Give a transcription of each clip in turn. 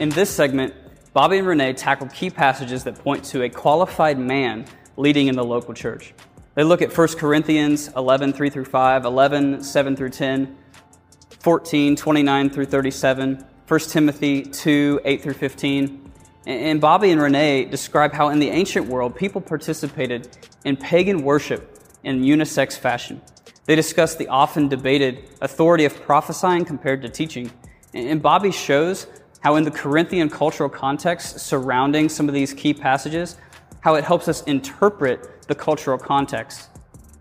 In this segment, Bobby and Renee tackle key passages that point to a qualified man leading in the local church. They look at 1 Corinthians 11, 3 through 5, 11, 7 through 10, 14, 29 through 37, 1 Timothy 2, 8 through 15. And Bobby and Renee describe how in the ancient world people participated in pagan worship in unisex fashion. They discuss the often debated authority of prophesying compared to teaching. And Bobby shows how, in the Corinthian cultural context surrounding some of these key passages, how it helps us interpret the cultural context.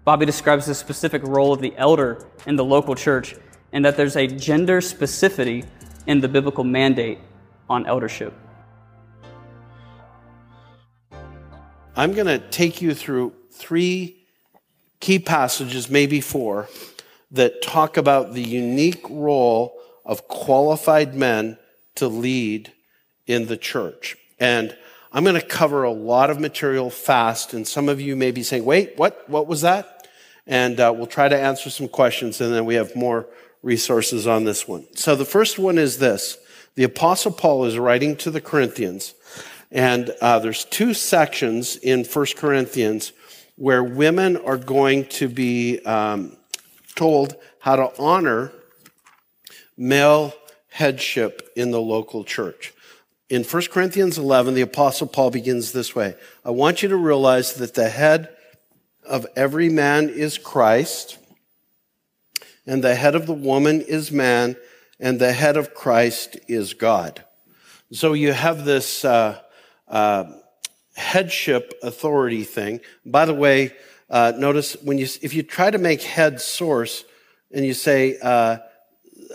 Bobby describes the specific role of the elder in the local church and that there's a gender specificity in the biblical mandate on eldership. I'm going to take you through three key passages, maybe four, that talk about the unique role of qualified men to lead in the church. And I'm going to cover a lot of material fast, and some of you may be saying, wait, what? What was that? And uh, we'll try to answer some questions, and then we have more resources on this one. So the first one is this. The apostle Paul is writing to the Corinthians, and uh, there's two sections in First Corinthians where women are going to be um, told how to honor male headship in the local church. In 1 Corinthians 11, the Apostle Paul begins this way I want you to realize that the head of every man is Christ, and the head of the woman is man, and the head of Christ is God. So you have this uh, uh, headship authority thing. By the way, uh, notice when you if you try to make head source and you say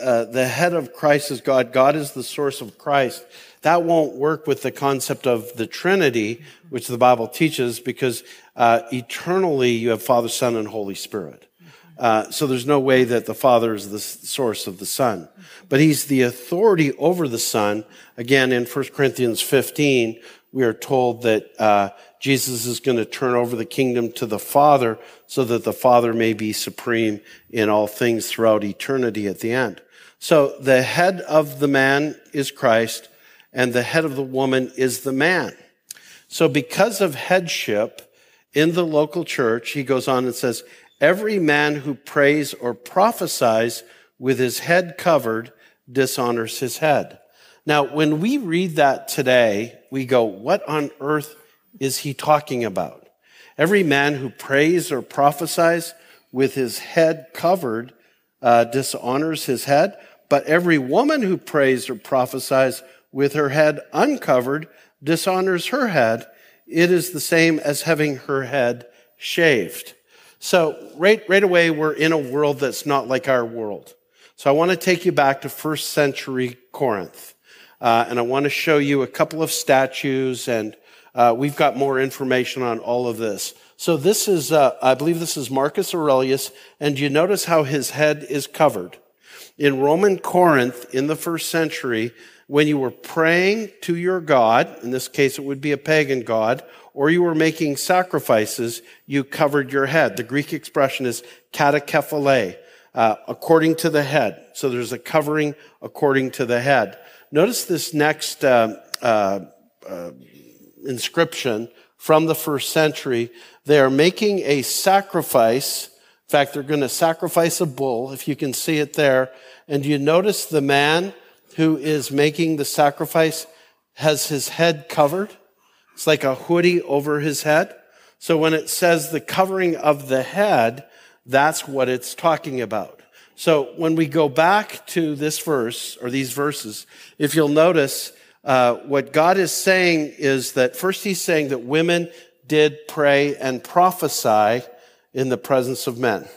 uh, the head of Christ is God, God is the source of Christ. That won't work with the concept of the Trinity, which the Bible teaches, because uh, eternally you have Father, Son, and Holy Spirit. Uh, so there's no way that the Father is the source of the Son. But He's the authority over the Son. Again, in 1 Corinthians 15, we are told that uh, Jesus is going to turn over the kingdom to the Father so that the Father may be supreme in all things throughout eternity at the end. So the head of the man is Christ and the head of the woman is the man. So because of headship in the local church, he goes on and says, every man who prays or prophesies with his head covered dishonors his head. Now, when we read that today, we go, what on earth is he talking about? Every man who prays or prophesies with his head covered uh, dishonors his head, but every woman who prays or prophesies with her head uncovered dishonors her head. It is the same as having her head shaved. So right, right away, we're in a world that's not like our world. So I want to take you back to first century Corinth. Uh, and I want to show you a couple of statues, and uh, we've got more information on all of this. So this is, uh, I believe this is Marcus Aurelius, and you notice how his head is covered. In Roman Corinth in the first century, when you were praying to your God, in this case it would be a pagan God, or you were making sacrifices, you covered your head. The Greek expression is katakephale, uh, according to the head. So there's a covering according to the head. Notice this next uh, uh, uh, inscription from the first century. They are making a sacrifice. In fact, they're going to sacrifice a bull, if you can see it there. And you notice the man who is making the sacrifice has his head covered. It's like a hoodie over his head. So when it says the covering of the head, that's what it's talking about. So when we go back to this verse or these verses, if you'll notice, uh, what God is saying is that first he's saying that women did pray and prophesy in the presence of men.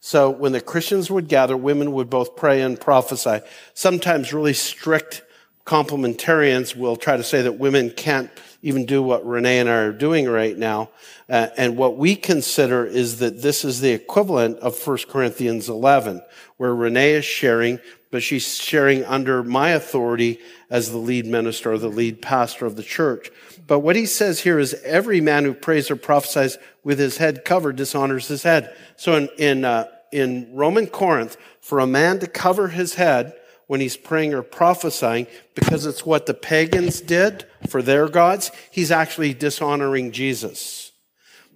So when the Christians would gather, women would both pray and prophesy. Sometimes really strict complementarians will try to say that women can't even do what Renee and I are doing right now. Uh, and what we consider is that this is the equivalent of 1 Corinthians 11, where Renee is sharing, but she's sharing under my authority as the lead minister or the lead pastor of the church. But what he says here is every man who prays or prophesies with his head covered dishonors his head. So in, in, uh, in Roman Corinth, for a man to cover his head when he's praying or prophesying because it's what the pagans did for their gods. He's actually dishonoring Jesus.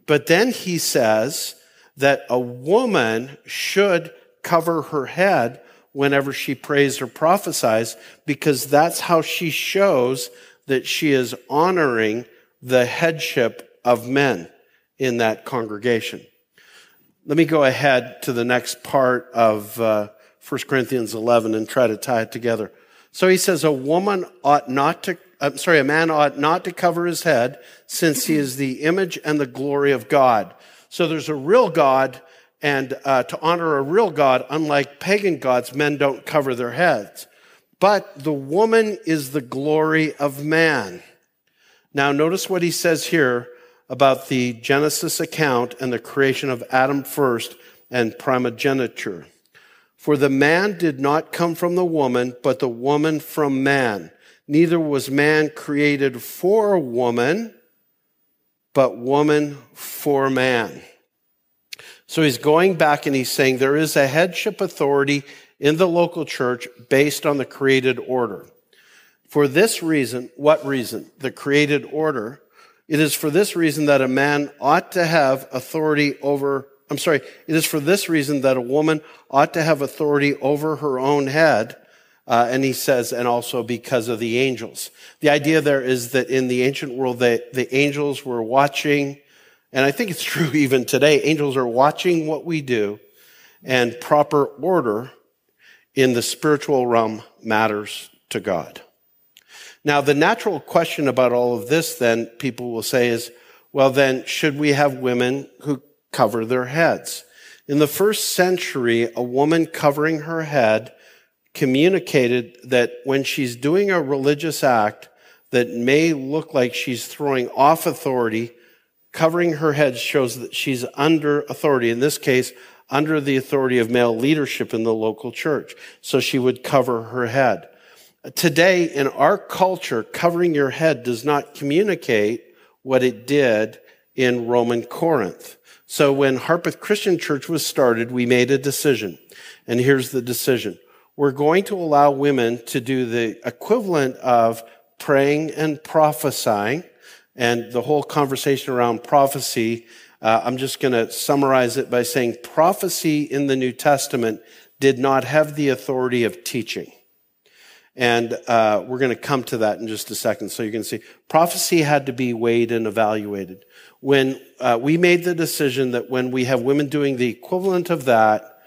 But then he says that a woman should cover her head whenever she prays or prophesies because that's how she shows that she is honoring the headship of men in that congregation. Let me go ahead to the next part of uh, 1 Corinthians 11 and try to tie it together. So he says, a woman ought not to, I'm sorry, a man ought not to cover his head since he is the image and the glory of God. So there's a real God and uh, to honor a real God, unlike pagan gods, men don't cover their heads. But the woman is the glory of man. Now, notice what he says here about the Genesis account and the creation of Adam first and primogeniture. For the man did not come from the woman, but the woman from man. Neither was man created for woman, but woman for man. So he's going back and he's saying there is a headship authority in the local church based on the created order. For this reason, what reason? The created order. It is for this reason that a man ought to have authority over I'm sorry, it is for this reason that a woman ought to have authority over her own head. Uh, and he says, and also because of the angels. The idea there is that in the ancient world, the, the angels were watching, and I think it's true even today, angels are watching what we do, and proper order in the spiritual realm matters to God. Now, the natural question about all of this, then, people will say is, well, then, should we have women who cover their heads. In the first century, a woman covering her head communicated that when she's doing a religious act that may look like she's throwing off authority, covering her head shows that she's under authority. In this case, under the authority of male leadership in the local church. So she would cover her head. Today, in our culture, covering your head does not communicate what it did in Roman Corinth. So when Harpeth Christian Church was started, we made a decision. And here's the decision. We're going to allow women to do the equivalent of praying and prophesying. And the whole conversation around prophecy, uh, I'm just going to summarize it by saying prophecy in the New Testament did not have the authority of teaching. And uh, we're going to come to that in just a second. So you can see prophecy had to be weighed and evaluated when uh, we made the decision that when we have women doing the equivalent of that,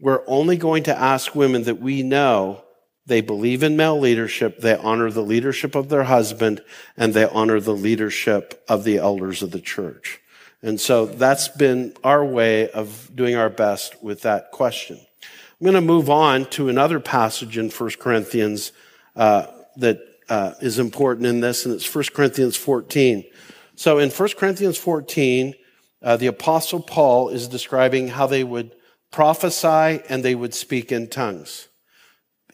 we're only going to ask women that we know they believe in male leadership, they honor the leadership of their husband, and they honor the leadership of the elders of the church. And so that's been our way of doing our best with that question. I'm going to move on to another passage in 1 Corinthians uh, that uh, is important in this, and it's 1 Corinthians 14. So in 1 Corinthians 14, uh, the apostle Paul is describing how they would prophesy and they would speak in tongues.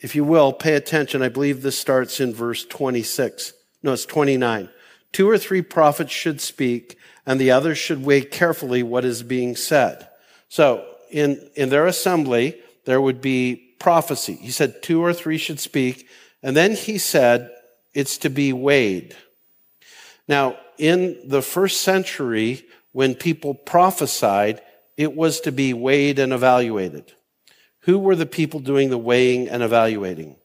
If you will, pay attention. I believe this starts in verse 26. No, it's 29. Two or three prophets should speak and the others should weigh carefully what is being said. So in, in their assembly, there would be prophecy. He said two or three should speak. And then he said it's to be weighed. Now, in the first century, when people prophesied, it was to be weighed and evaluated. Who were the people doing the weighing and evaluating?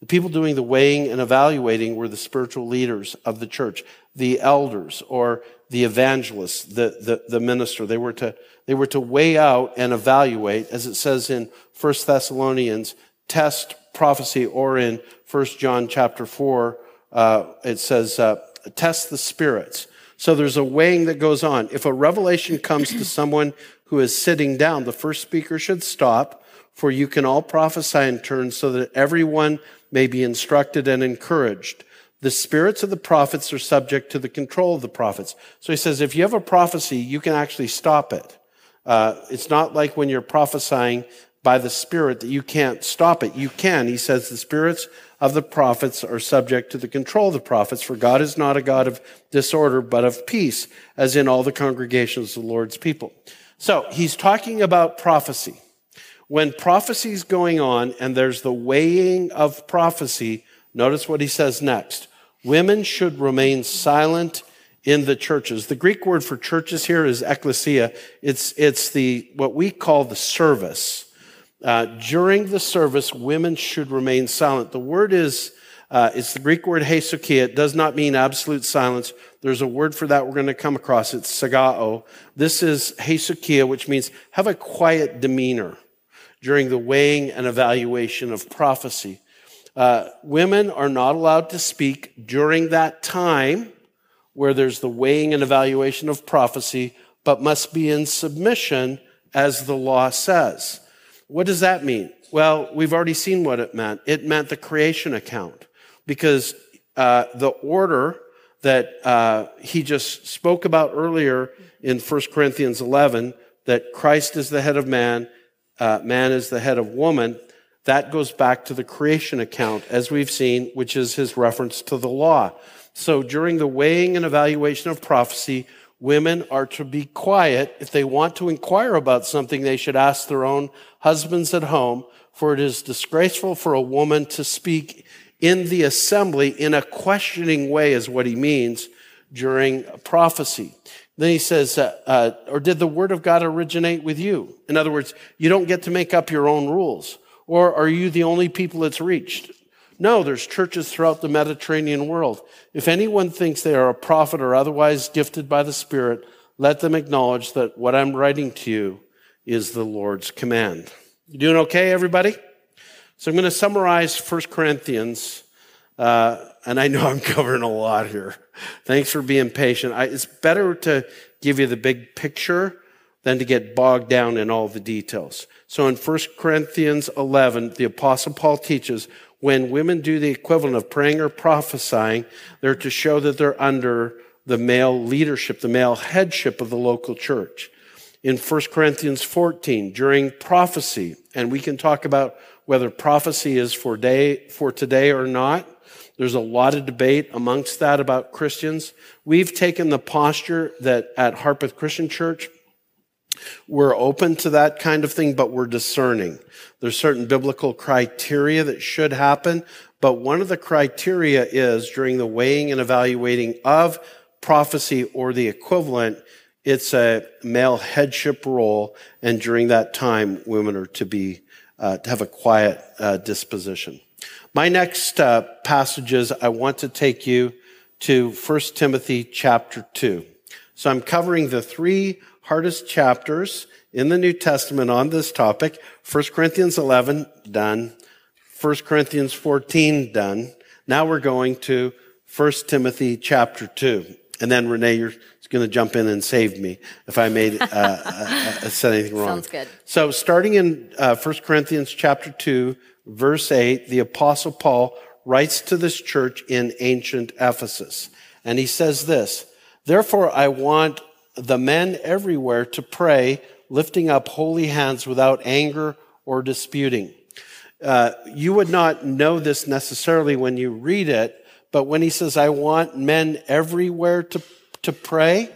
The people doing the weighing and evaluating were the spiritual leaders of the church, the elders or the evangelists, the, the, the minister. They were to, they were to weigh out and evaluate, as it says in 1 Thessalonians, test prophecy, or in 1 John chapter 4, uh, it says, uh, test the spirits. So there's a weighing that goes on. If a revelation comes to someone who is sitting down, the first speaker should stop, for you can all prophesy in turn so that everyone may be instructed and encouraged. The spirits of the prophets are subject to the control of the prophets. So he says, if you have a prophecy, you can actually stop it. Uh, it's not like when you're prophesying by the Spirit that you can't stop it. You can. He says the spirits of the prophets are subject to the control of the prophets, for God is not a God of disorder, but of peace, as in all the congregations of the Lord's people. So he's talking about prophecy. When prophecy is going on and there's the weighing of prophecy, notice what he says next. Women should remain silent in the churches. The Greek word for churches here is ecclesia. It's, it's the, what we call the service. Uh, during the service, women should remain silent. The word is, uh, it's the Greek word hesukia. It does not mean absolute silence. There's a word for that we're going to come across. It's sagao. This is hesukia, which means have a quiet demeanor during the weighing and evaluation of prophecy. Uh, women are not allowed to speak during that time where there's the weighing and evaluation of prophecy, but must be in submission as the law says. What does that mean? Well, we've already seen what it meant. It meant the creation account because uh, the order that uh, he just spoke about earlier in 1 Corinthians 11, that Christ is the head of man, uh, man is the head of woman, that goes back to the creation account, as we've seen, which is his reference to the law. So during the weighing and evaluation of prophecy, women are to be quiet. If they want to inquire about something, they should ask their own husbands at home, for it is disgraceful for a woman to speak in the assembly in a questioning way, is what he means during prophecy. Then he says, uh, uh, or did the word of God originate with you? In other words, you don't get to make up your own rules. Or are you the only people it's reached? No, there's churches throughout the Mediterranean world. If anyone thinks they are a prophet or otherwise gifted by the Spirit, let them acknowledge that what I'm writing to you is the Lord's command. You doing okay, everybody? So I'm going to summarize 1 Corinthians, uh, and I know I'm covering a lot here. Thanks for being patient. I, it's better to give you the big picture than to get bogged down in all the details. So in 1 Corinthians 11, the apostle Paul teaches when women do the equivalent of praying or prophesying, they're to show that they're under the male leadership, the male headship of the local church. In 1 Corinthians 14, during prophecy, and we can talk about whether prophecy is for day, for today or not. There's a lot of debate amongst that about Christians. We've taken the posture that at Harpeth Christian Church, we're open to that kind of thing, but we're discerning. There's certain biblical criteria that should happen, but one of the criteria is during the weighing and evaluating of prophecy or the equivalent, it's a male headship role, and during that time, women are to be uh, to have a quiet uh, disposition. My next uh, passages, I want to take you to 1 Timothy chapter 2. So I'm covering the three hardest chapters in the New Testament on this topic. 1 Corinthians 11, done. 1 Corinthians 14, done. Now we're going to 1 Timothy chapter 2. And then Renee, you're going to jump in and save me if I made uh, uh, uh, said anything wrong. Sounds good. So starting in uh, 1 Corinthians chapter 2, verse 8, the apostle Paul writes to this church in ancient Ephesus. And he says this, Therefore I want the men everywhere to pray lifting up holy hands without anger or disputing. Uh, you would not know this necessarily when you read it, but when he says, I want men everywhere to, to pray,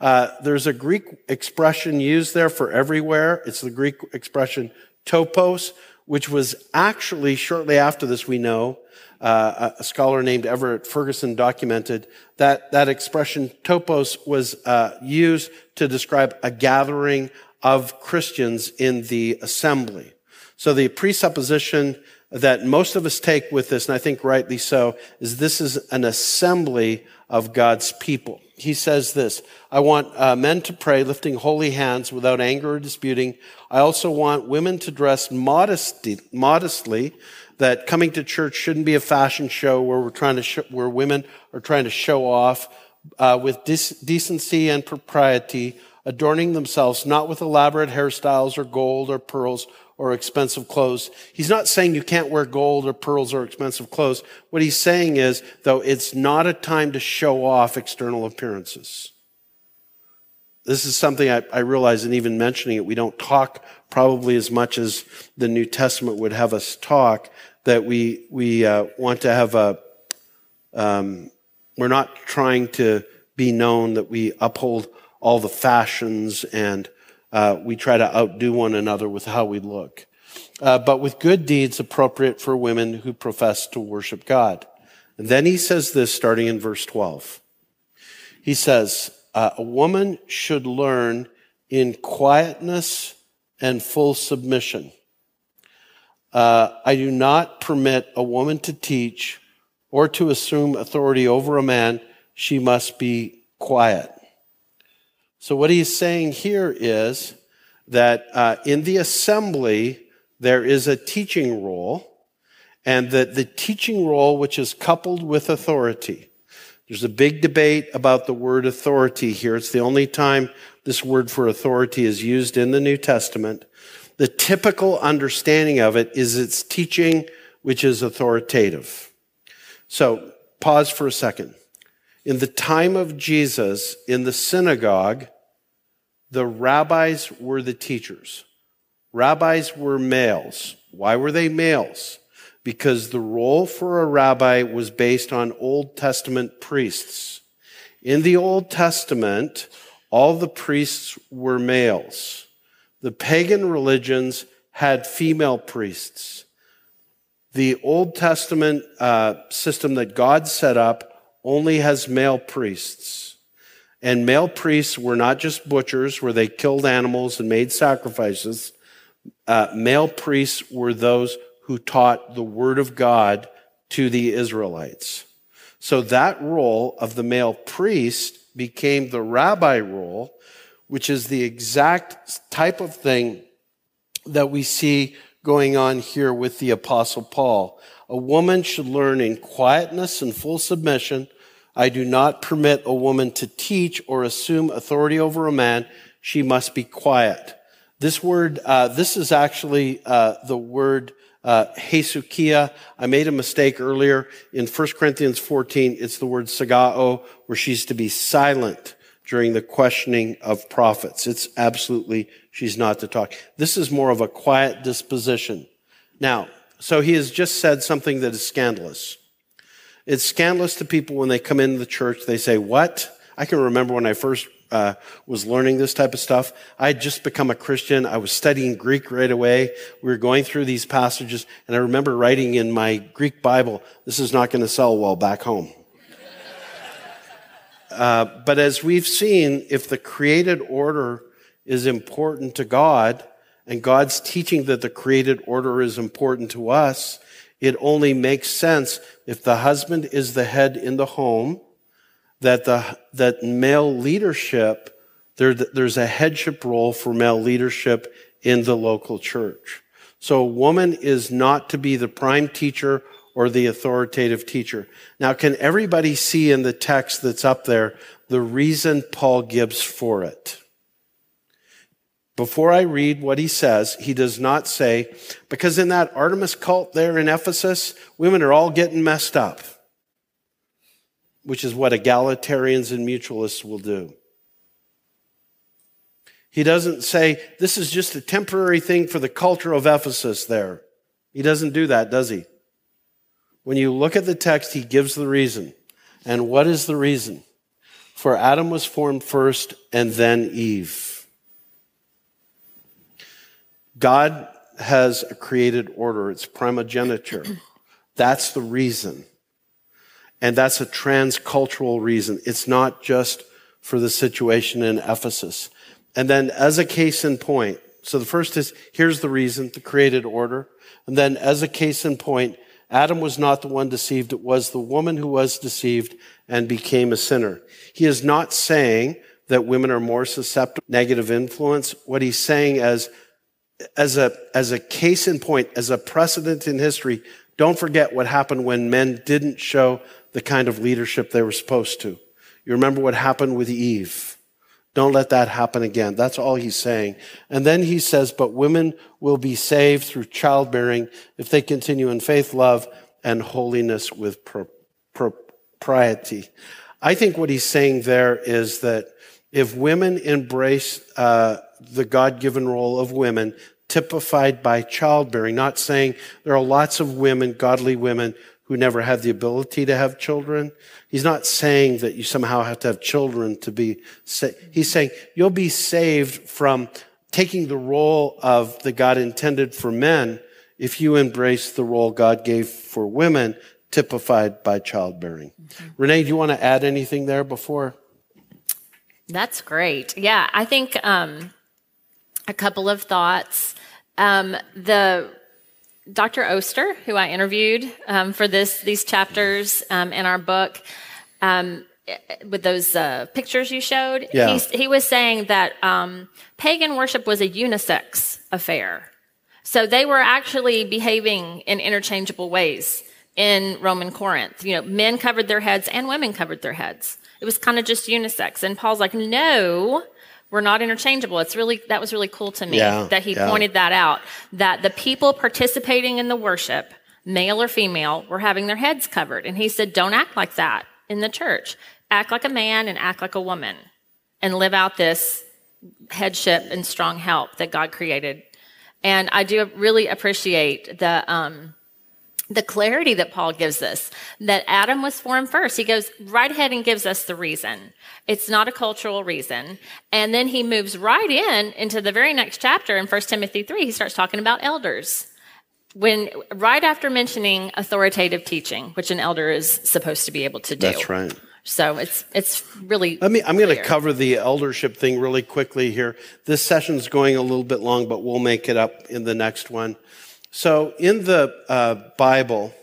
uh, there's a Greek expression used there for everywhere. It's the Greek expression topos, which was actually shortly after this, we know, uh, a scholar named Everett Ferguson documented that that expression topos was uh, used to describe a gathering of Christians in the assembly. So the presupposition that most of us take with this, and I think rightly so, is this is an assembly of God's people. He says this, I want uh, men to pray lifting holy hands without anger or disputing. I also want women to dress modesty, modestly, that coming to church shouldn't be a fashion show where we're trying to, sh- where women are trying to show off uh, with decency and propriety, adorning themselves not with elaborate hairstyles or gold or pearls or expensive clothes. He's not saying you can't wear gold or pearls or expensive clothes. What he's saying is, though, it's not a time to show off external appearances. This is something I, I realize in even mentioning it, we don't talk probably as much as the New Testament would have us talk, that we, we uh, want to have a, um, we're not trying to be known that we uphold all the fashions and uh, we try to outdo one another with how we look. uh, but with good deeds appropriate for women who profess to worship God. And then he says this starting in verse 12. He says, uh, A woman should learn in quietness and full submission. Uh, I do not permit a woman to teach or to assume authority over a man. She must be quiet. So, what he's saying here is that uh, in the assembly, there is a teaching role, and that the teaching role, which is coupled with authority, there's a big debate about the word authority here. It's the only time this word for authority is used in the New Testament. The typical understanding of it is it's teaching which is authoritative. So, pause for a second. In the time of Jesus, in the synagogue, the rabbis were the teachers. Rabbis were males. Why were they males? Because the role for a rabbi was based on Old Testament priests. In the Old Testament, all the priests were males. The pagan religions had female priests. The Old Testament uh, system that God set up only has male priests. And male priests were not just butchers where they killed animals and made sacrifices. Uh, male priests were those who taught the word of God to the Israelites. So that role of the male priest became the rabbi role, which is the exact type of thing that we see going on here with the apostle Paul. A woman should learn in quietness and full submission. I do not permit a woman to teach or assume authority over a man. She must be quiet. This word, uh, this is actually uh, the word uh, Hesychia. I made a mistake earlier. In 1 Corinthians 14, it's the word sagao, where she's to be silent during the questioning of prophets. It's absolutely, she's not to talk. This is more of a quiet disposition. Now, so he has just said something that is scandalous. It's scandalous to people when they come into the church. They say, what? I can remember when I first uh, was learning this type of stuff. I had just become a Christian. I was studying Greek right away. We were going through these passages, and I remember writing in my Greek Bible, this is not going to sell well back home. Uh, but as we've seen, if the created order is important to God, and God's teaching that the created order is important to us, it only makes sense if the husband is the head in the home that the that male leadership there, there's a headship role for male leadership in the local church. So a woman is not to be the prime teacher or the authoritative teacher. Now, can everybody see in the text that's up there the reason Paul gives for it? Before I read what he says, he does not say, because in that Artemis cult there in Ephesus, women are all getting messed up which is what egalitarians and mutualists will do. He doesn't say, this is just a temporary thing for the culture of Ephesus there. He doesn't do that, does he? When you look at the text, he gives the reason. And what is the reason? For Adam was formed first and then Eve. God has a created order. It's primogeniture. That's the reason. And that's a transcultural reason. It's not just for the situation in Ephesus. And then as a case in point, so the first is, here's the reason, the created order. And then as a case in point, Adam was not the one deceived. It was the woman who was deceived and became a sinner. He is not saying that women are more susceptible to negative influence. What he's saying as, as a, as a case in point, as a precedent in history, don't forget what happened when men didn't show the kind of leadership they were supposed to. You remember what happened with Eve. Don't let that happen again. That's all he's saying. And then he says, but women will be saved through childbearing if they continue in faith, love, and holiness with propriety. I think what he's saying there is that if women embrace uh, the God given role of women, typified by childbearing, not saying there are lots of women, godly women, who never had the ability to have children. He's not saying that you somehow have to have children to be saved. He's saying you'll be saved from taking the role of the God intended for men if you embrace the role God gave for women, typified by childbearing. Mm-hmm. Renee, do you want to add anything there before? That's great. Yeah, I think um, a couple of thoughts. Um, the Dr. Oster, who I interviewed um, for this these chapters um, in our book, um, with those uh, pictures you showed, yeah. he was saying that um, pagan worship was a unisex affair. So they were actually behaving in interchangeable ways in Roman Corinth. You know, men covered their heads and women covered their heads. It was kind of just unisex. And Paul's like, no, we're not interchangeable. It's really, that was really cool to me yeah, that he yeah. pointed that out, that the people participating in the worship, male or female, were having their heads covered. And he said, don't act like that in the church. Act like a man and act like a woman and live out this headship and strong help that God created. And I do really appreciate the, um, the clarity that Paul gives us that Adam was formed first. He goes right ahead and gives us the reason. It's not a cultural reason. And then he moves right in into the very next chapter in 1 Timothy 3. He starts talking about elders. When right after mentioning authoritative teaching, which an elder is supposed to be able to do. That's right. So it's it's really. Let me. I'm going to cover the eldership thing really quickly here. This session's going a little bit long, but we'll make it up in the next one. So in the uh, Bible,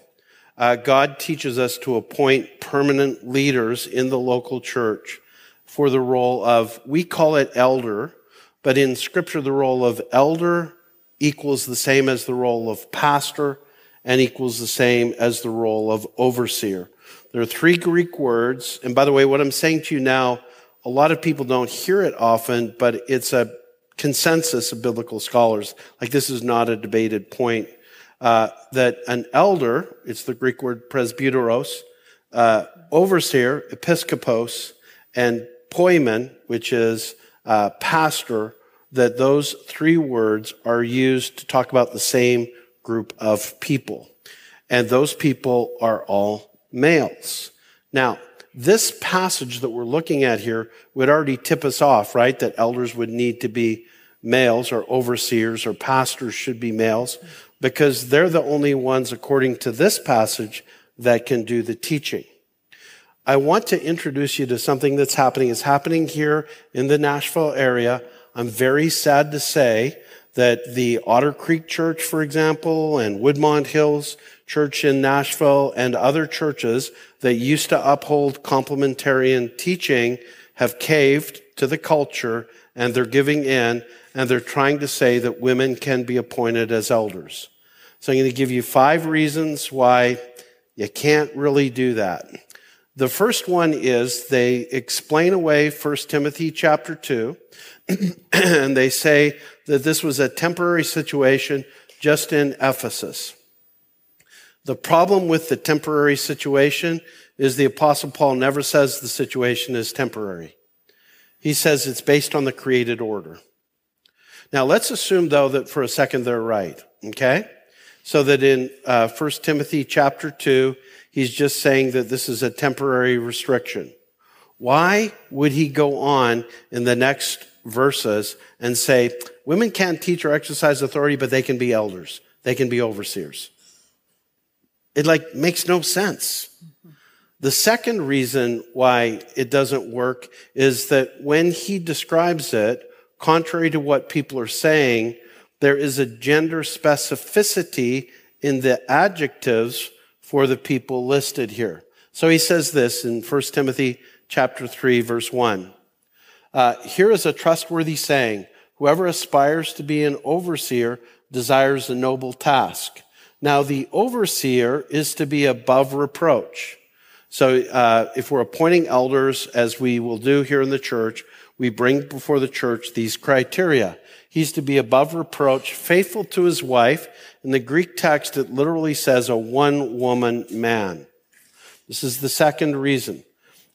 uh, God teaches us to appoint permanent leaders in the local church for the role of, we call it elder, but in scripture, the role of elder equals the same as the role of pastor and equals the same as the role of overseer. There are three Greek words. And by the way, what I'm saying to you now, a lot of people don't hear it often, but it's a consensus of biblical scholars, like this is not a debated point, uh, that an elder, it's the Greek word presbyteros, uh, overseer, episkopos, and poimen, which is uh, pastor, that those three words are used to talk about the same group of people. And those people are all males. Now, this passage that we're looking at here would already tip us off, right? That elders would need to be males or overseers or pastors should be males because they're the only ones, according to this passage, that can do the teaching. I want to introduce you to something that's happening. It's happening here in the Nashville area. I'm very sad to say that the Otter Creek Church, for example, and Woodmont Hills Church in Nashville and other churches that used to uphold complementarian teaching have caved to the culture and they're giving in and they're trying to say that women can be appointed as elders. So I'm going to give you five reasons why you can't really do that. The first one is they explain away 1 Timothy chapter 2 and they say that this was a temporary situation just in Ephesus. The problem with the temporary situation is the apostle Paul never says the situation is temporary. He says it's based on the created order. Now let's assume though that for a second they're right. Okay. So that in uh, 1 Timothy chapter 2, he's just saying that this is a temporary restriction. Why would he go on in the next verses and say, women can't teach or exercise authority, but they can be elders. They can be overseers. It like makes no sense. The second reason why it doesn't work is that when he describes it, contrary to what people are saying, there is a gender specificity in the adjectives for the people listed here. So he says this in 1 Timothy chapter 3 verse 1. Uh, here is a trustworthy saying, whoever aspires to be an overseer desires a noble task. Now, the overseer is to be above reproach. So, uh, if we're appointing elders, as we will do here in the church, we bring before the church these criteria. He's to be above reproach, faithful to his wife. In the Greek text, it literally says a one woman man. This is the second reason.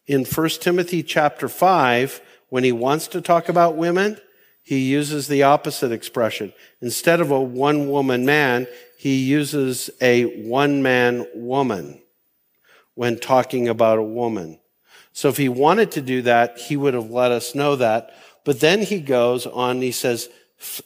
In 1 Timothy chapter 5, when he wants to talk about women, he uses the opposite expression. Instead of a one woman man, he uses a one man woman when talking about a woman. So if he wanted to do that, he would have let us know that. But then he goes on, he says,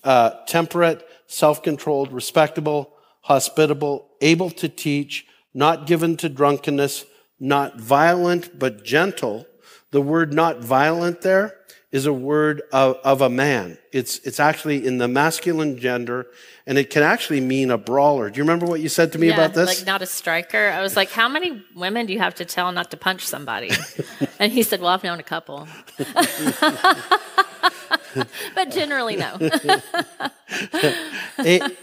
uh, temperate, self-controlled, respectable, hospitable, able to teach, not given to drunkenness, not violent, but gentle. The word not violent there is a word of, of, a man. It's, it's actually in the masculine gender, and it can actually mean a brawler. Do you remember what you said to me yeah, about this? Like not a striker. I was like, how many women do you have to tell not to punch somebody? and he said, well, I've known a couple. but generally, no.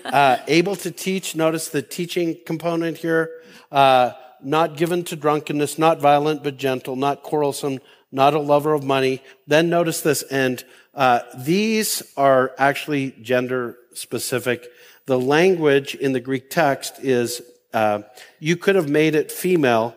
uh, able to teach. Notice the teaching component here. Uh, not given to drunkenness, not violent but gentle, not quarrelsome, not a lover of money. Then notice this, and uh, these are actually gender specific. The language in the Greek text is uh, you could have made it female,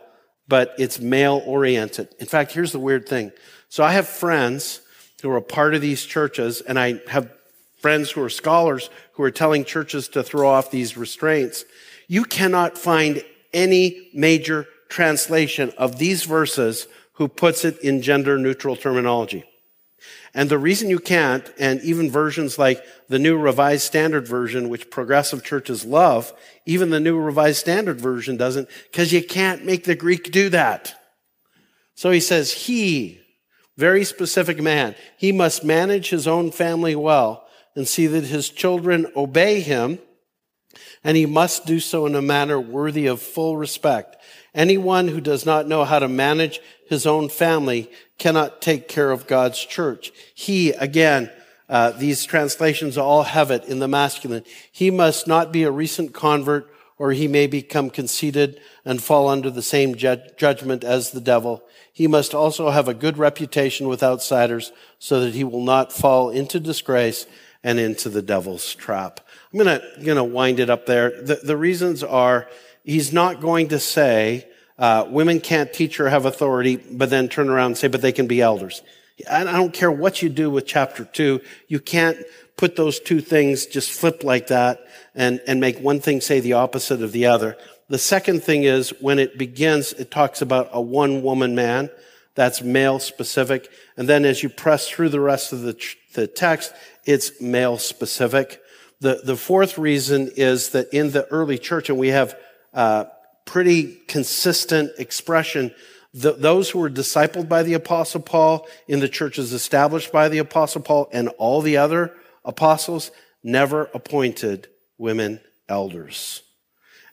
but it's male oriented. In fact, here's the weird thing. So I have friends who are a part of these churches, and I have friends who are scholars who are telling churches to throw off these restraints. You cannot find any major translation of these verses who puts it in gender neutral terminology. And the reason you can't, and even versions like the New Revised Standard Version, which progressive churches love, even the New Revised Standard Version doesn't, because you can't make the Greek do that. So he says, he, very specific man, he must manage his own family well and see that his children obey him and he must do so in a manner worthy of full respect. Anyone who does not know how to manage his own family cannot take care of God's church. He, again, uh, these translations all have it in the masculine. He must not be a recent convert or he may become conceited and fall under the same ju- judgment as the devil. He must also have a good reputation with outsiders so that he will not fall into disgrace and into the devil's trap. I'm going to, going to wind it up there. The, the reasons are he's not going to say, uh, women can't teach or have authority, but then turn around and say, but they can be elders. I don't care what you do with chapter two. You can't put those two things just flip like that and, and make one thing say the opposite of the other. The second thing is when it begins, it talks about a one woman man. That's male specific. And then as you press through the rest of the, the text, it's male specific. The, the fourth reason is that in the early church, and we have uh, pretty consistent expression, the, those who were discipled by the apostle Paul in the churches established by the apostle Paul and all the other apostles never appointed women elders.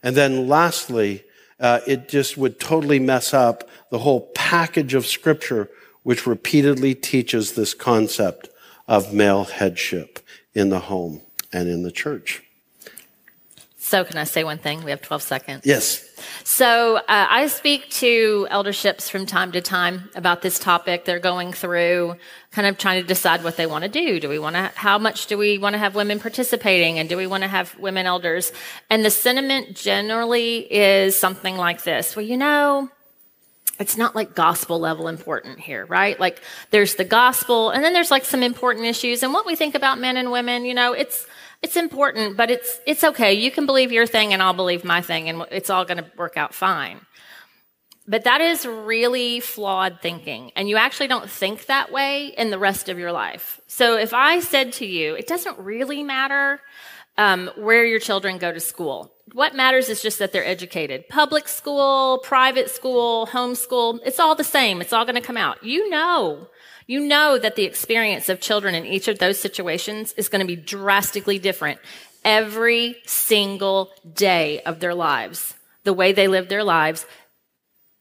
And then lastly, uh, it just would totally mess up the whole package of scripture which repeatedly teaches this concept of male headship in the home and in the church. So, can I say one thing? We have 12 seconds. Yes. So, uh, I speak to elderships from time to time about this topic. They're going through kind of trying to decide what they want to do. Do we want to, how much do we want to have women participating and do we want to have women elders? And the sentiment generally is something like this. Well, you know, it's not like gospel level important here, right? Like there's the gospel and then there's like some important issues and what we think about men and women, you know, it's, it's important, but it's, it's okay. You can believe your thing and I'll believe my thing and it's all going to work out fine. But that is really flawed thinking. And you actually don't think that way in the rest of your life. So if I said to you, it doesn't really matter um, where your children go to school. What matters is just that they're educated. Public school, private school, homeschool, it's all the same. It's all going to come out. You know, you know that the experience of children in each of those situations is going to be drastically different every single day of their lives. The way they live their lives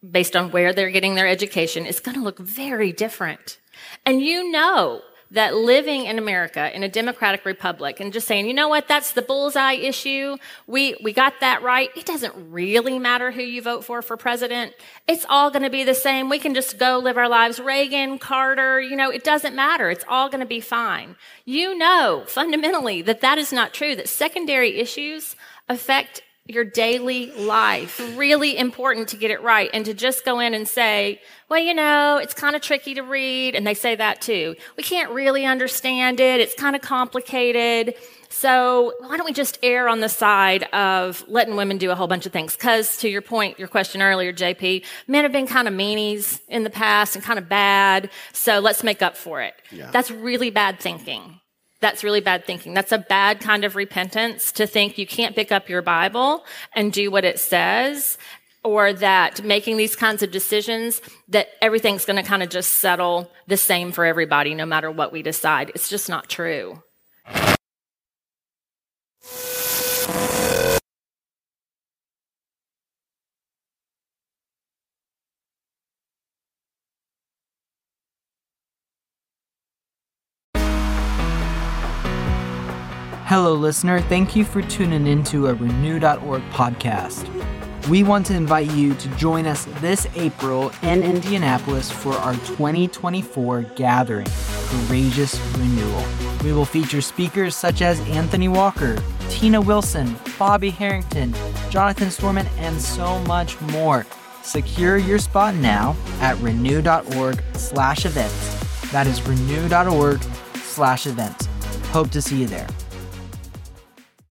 based on where they're getting their education is going to look very different. And you know that living in America in a democratic republic and just saying, you know what, that's the bullseye issue. We, we got that right. It doesn't really matter who you vote for for president. It's all going to be the same. We can just go live our lives. Reagan, Carter, you know, it doesn't matter. It's all going to be fine. You know fundamentally that that is not true, that secondary issues affect your daily life. Really important to get it right and to just go in and say, well, you know, it's kind of tricky to read. And they say that too. We can't really understand it. It's kind of complicated. So why don't we just err on the side of letting women do a whole bunch of things? Cause to your point, your question earlier, JP, men have been kind of meanies in the past and kind of bad. So let's make up for it. Yeah. That's really bad thinking. That's really bad thinking. That's a bad kind of repentance to think you can't pick up your Bible and do what it says or that making these kinds of decisions that everything's going to kind of just settle the same for everybody no matter what we decide. It's just not true. Hello, listener. Thank you for tuning into a Renew.org podcast. We want to invite you to join us this April in Indianapolis for our 2024 gathering, Courageous Renewal. We will feature speakers such as Anthony Walker, Tina Wilson, Bobby Harrington, Jonathan Storment, and so much more. Secure your spot now at renew.org slash events. That is renew.org slash events. Hope to see you there.